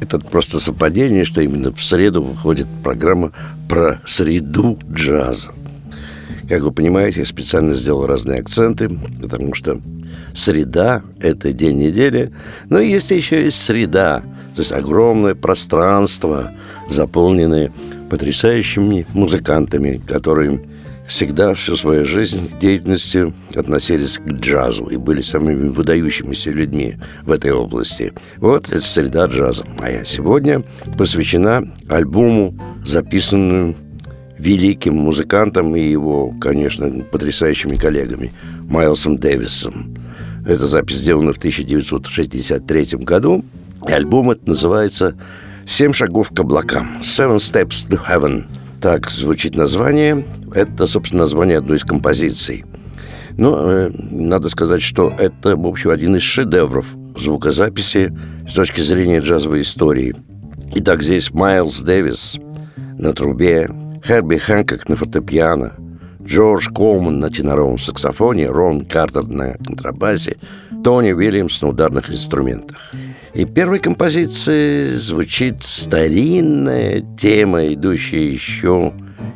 это просто совпадение, что именно в среду выходит программа про среду джаза. Как вы понимаете, я специально сделал разные акценты, потому что среда – это день недели, но есть еще и среда, то есть огромное пространство, заполненное потрясающими музыкантами, которые всегда всю свою жизнь деятельности относились к джазу и были самыми выдающимися людьми в этой области. Вот это среда джаза моя сегодня посвящена альбому, записанному великим музыкантом и его, конечно, потрясающими коллегами Майлсом Дэвисом. Эта запись сделана в 1963 году, и альбом это называется «Семь шагов к облакам» «Seven Steps to Heaven». Так звучит название. Это, собственно, название одной из композиций. Но э, надо сказать, что это, в общем, один из шедевров звукозаписи с точки зрения джазовой истории. Итак, здесь Майлз Дэвис на трубе, Херби Хэнкок на фортепиано, Джордж Колман на теноровом саксофоне, Рон Картер на контрабасе, Тони Уильямс на ударных инструментах. И первой композиции звучит старинная тема, идущая еще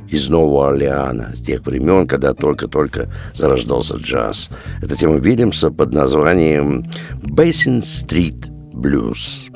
из Нового Орлеана, с тех времен, когда только-только зарождался джаз. Это тема Вильямса под названием «Basin Street Blues».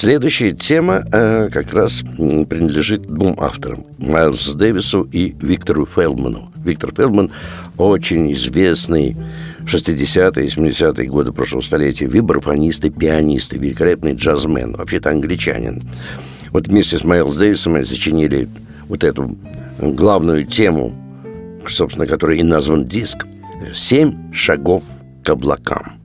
Следующая тема э, как раз принадлежит двум авторам Майлзу Дэвису и Виктору Фелдману. Виктор Фелдман очень известный в 60-е и 70-е годы прошлого столетия вибрафонист и пианист, и великолепный джазмен, вообще-то англичанин. Вот вместе с Майлз Дэвисом мы сочинили вот эту главную тему, собственно, которой и назван диск «Семь шагов к облакам».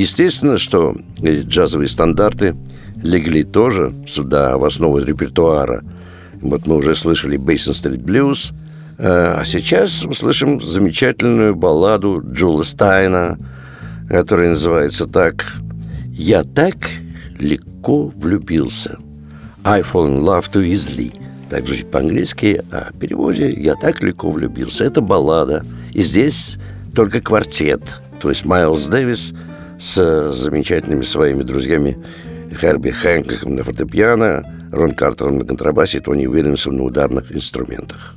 Естественно, что джазовые стандарты легли тоже сюда, в основу репертуара. Вот мы уже слышали Бейсон Стрит Блюз, а сейчас услышим замечательную балладу Джула Стайна, которая называется так «Я так легко влюбился». I fall in love too easily. Так звучит по-английски, а в переводе «Я так легко влюбился». Это баллада. И здесь только квартет. То есть Майлз Дэвис с замечательными своими друзьями Херби Хэнкоком на фортепиано, Рон Картером на контрабасе и Тони Уильямсом на ударных инструментах.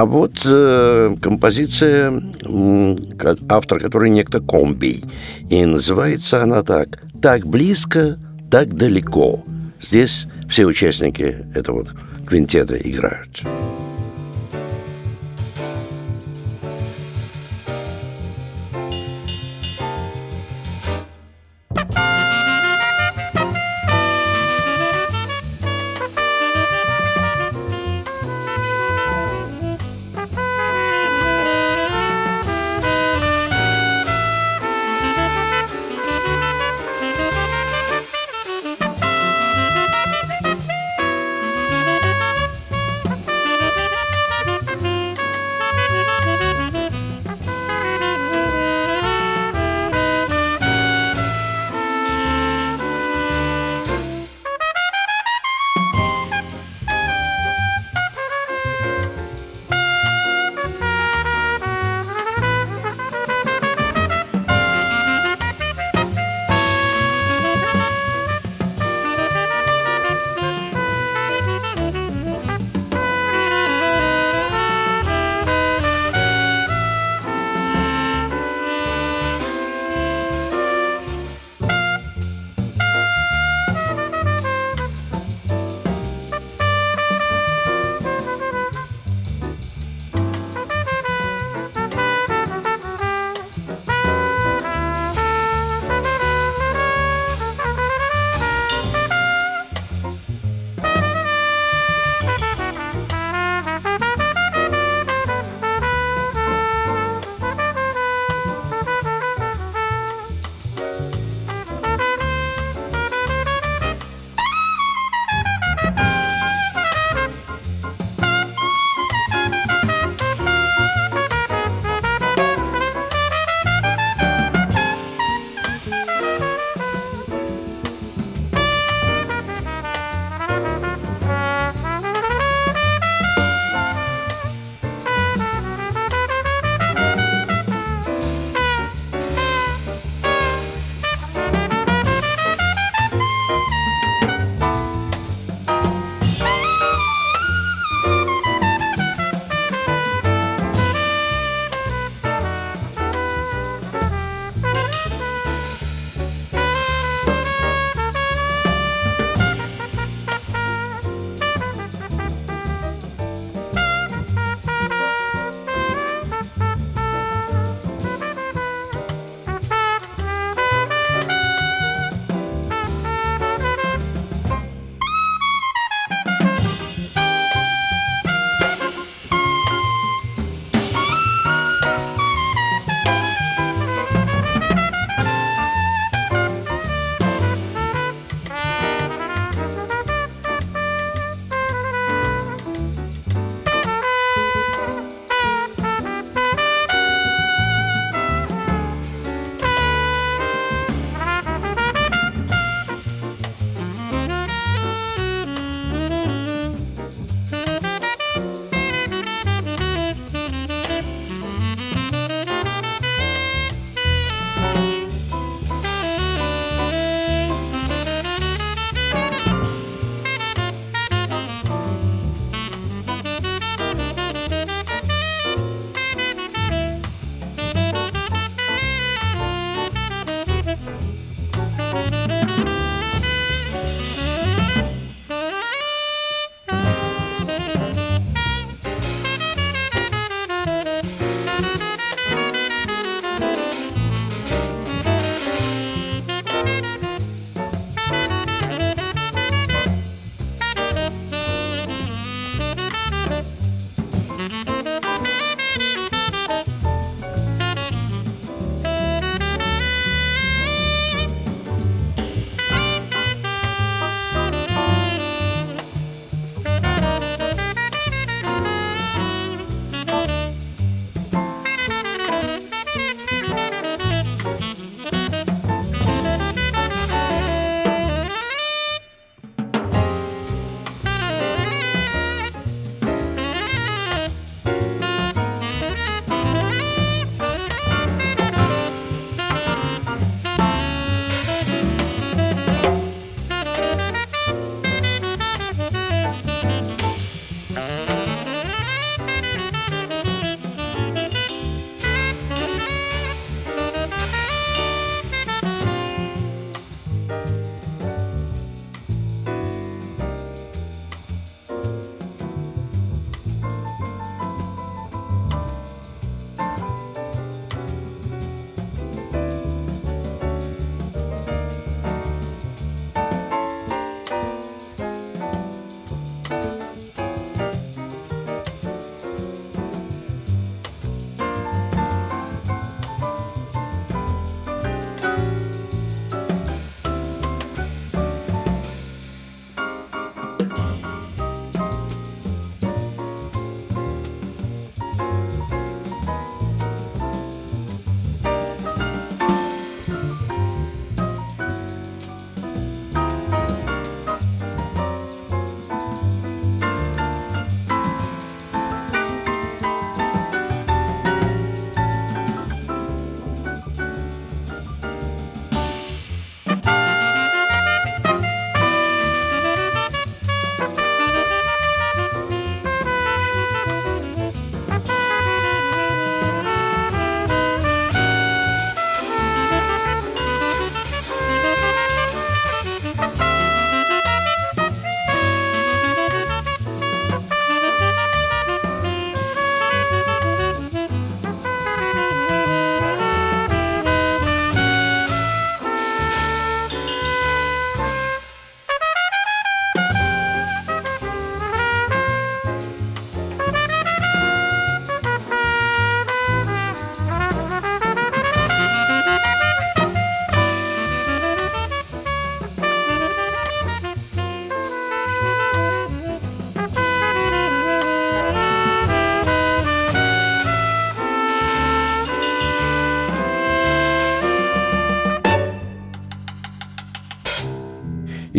А вот э, композиция, автор которой некто Комби. И называется она так «Так близко, так далеко». Здесь все участники этого квинтета играют.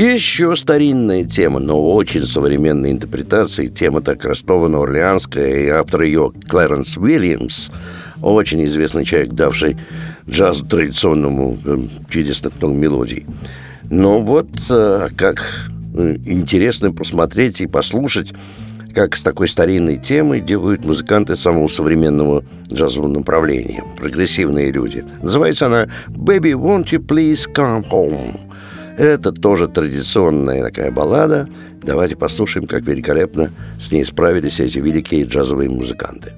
Еще старинная тема, но очень современная интерпретация. Тема так Ростова-Орлеанская, и автор ее Клэренс Уильямс, очень известный человек, давший джазу традиционному э, чудесных много мелодий. Но вот э, как э, интересно посмотреть и послушать, как с такой старинной темой делают музыканты самого современного джазового направления, прогрессивные люди. Называется она «Baby, won't you please come home?» Это тоже традиционная такая баллада. Давайте послушаем, как великолепно с ней справились эти великие джазовые музыканты.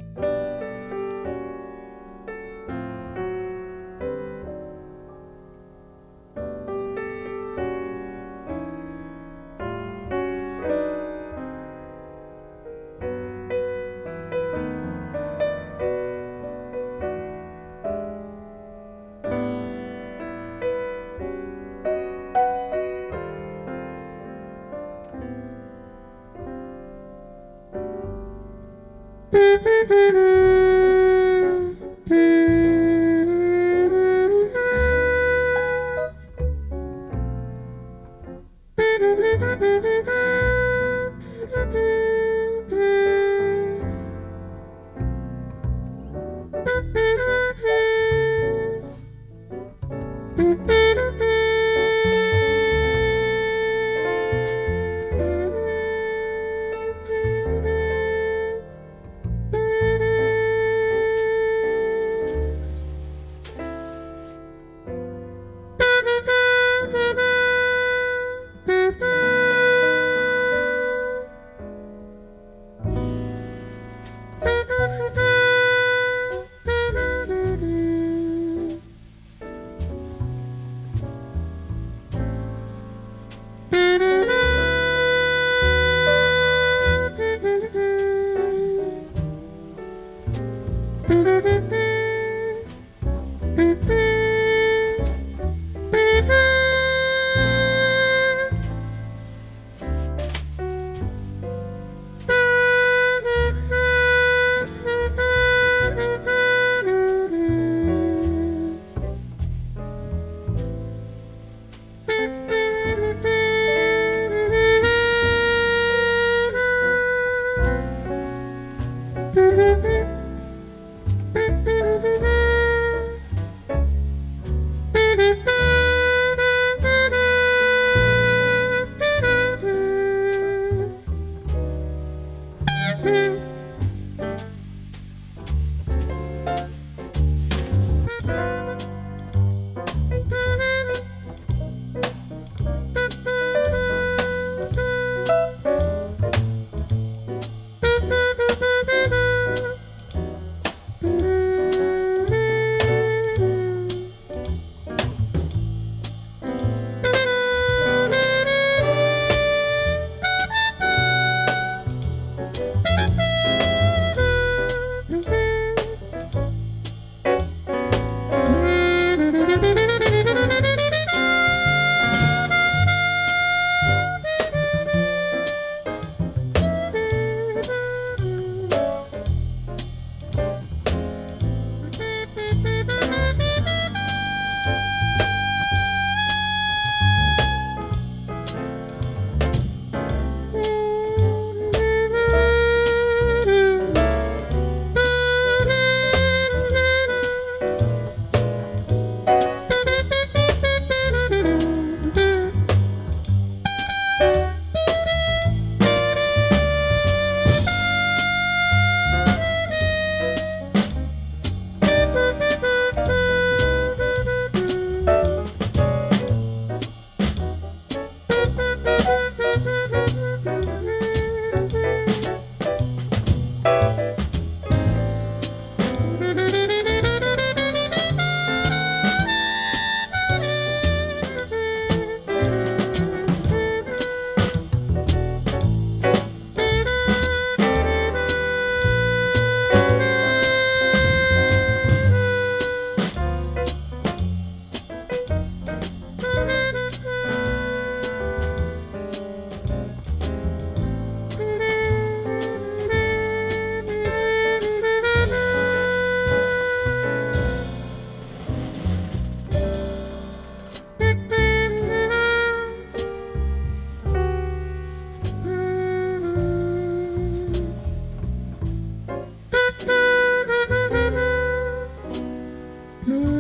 Mm-hmm.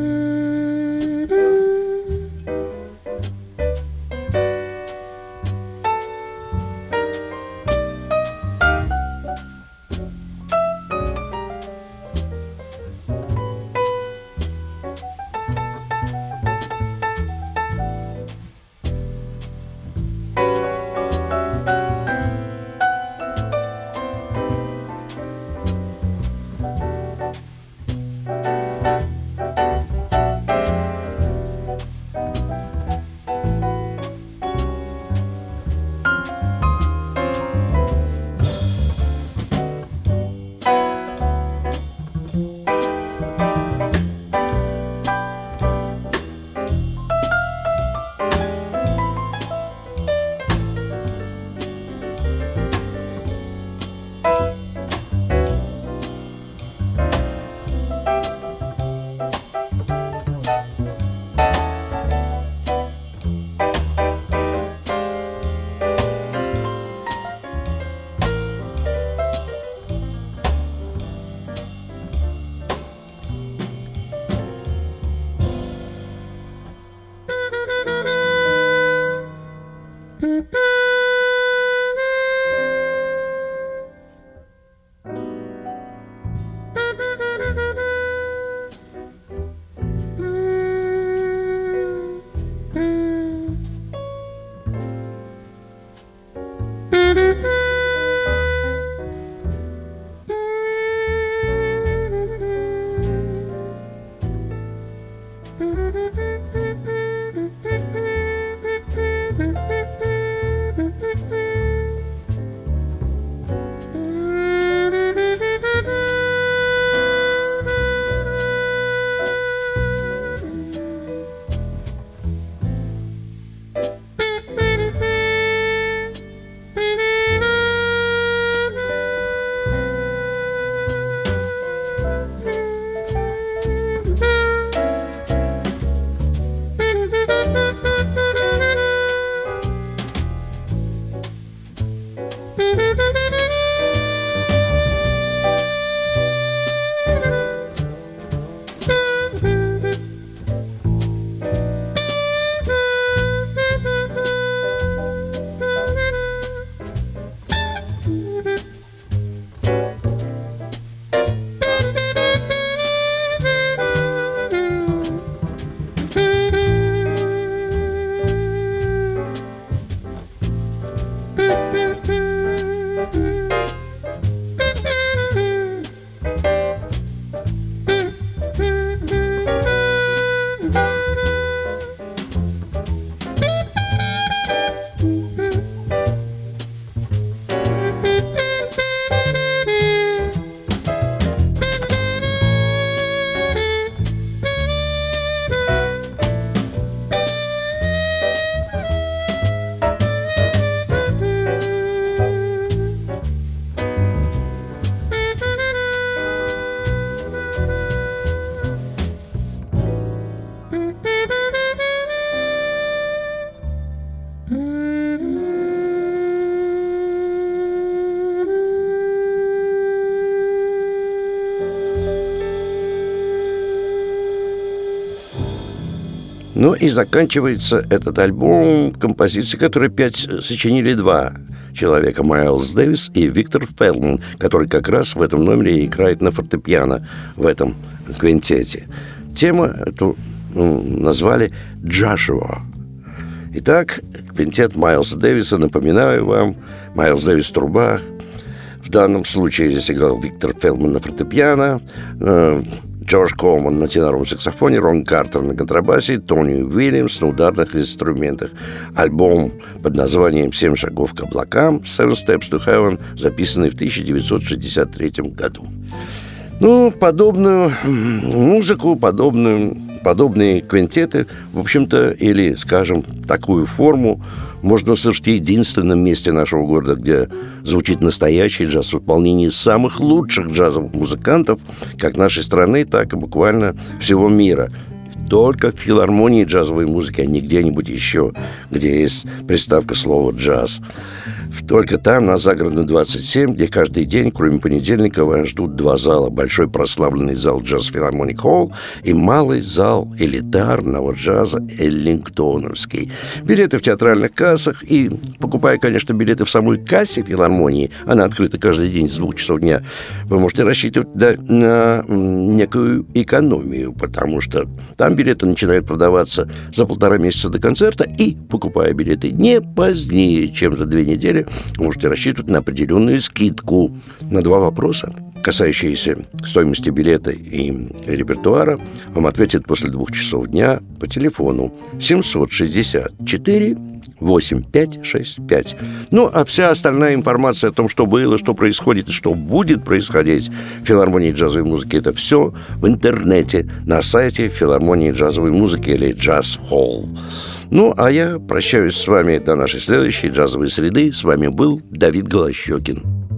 Ну и заканчивается этот альбом композицией, которые пять сочинили два человека Майлз Дэвис и Виктор Фелман, который как раз в этом номере играет на фортепиано в этом квинтете. Тему эту ну, назвали «Джашуа». Итак, квинтет Майлза Дэвиса, напоминаю вам, Майлз Дэвис – труба, в данном случае здесь играл Виктор Фелман на фортепиано, э, Джордж Колман на теноровом саксофоне, Рон Картер на контрабасе, Тони Уильямс на ударных инструментах. Альбом под названием «Семь шагов к облакам» «Seven Steps to Heaven», записанный в 1963 году. Ну, подобную музыку, подобную, подобные квинтеты, в общем-то, или, скажем, такую форму можно услышать в единственном месте нашего города, где звучит настоящий джаз в исполнении самых лучших джазовых музыкантов как нашей страны, так и буквально всего мира только в филармонии джазовой музыки, а не где-нибудь еще, где есть приставка слова «джаз». Только там, на загородной 27, где каждый день, кроме понедельника, вас ждут два зала. Большой прославленный зал Джаз Филармоник Холл и малый зал элитарного джаза Эллингтоновский. Билеты в театральных кассах и, покупая, конечно, билеты в самой кассе филармонии, она открыта каждый день с двух часов дня, вы можете рассчитывать да, на некую экономию, потому что там билеты начинают продаваться за полтора месяца до концерта и, покупая билеты не позднее, чем за две недели, можете рассчитывать на определенную скидку. На два вопроса, касающиеся стоимости билета и репертуара, вам ответят после двух часов дня по телефону 764 8565. Ну, а вся остальная информация о том, что было, что происходит и что будет происходить в филармонии джазовой музыки, это все в интернете на сайте филармонии джазовой музыки или Джаз Холл. Ну, а я прощаюсь с вами до нашей следующей джазовой среды. С вами был Давид Голощекин.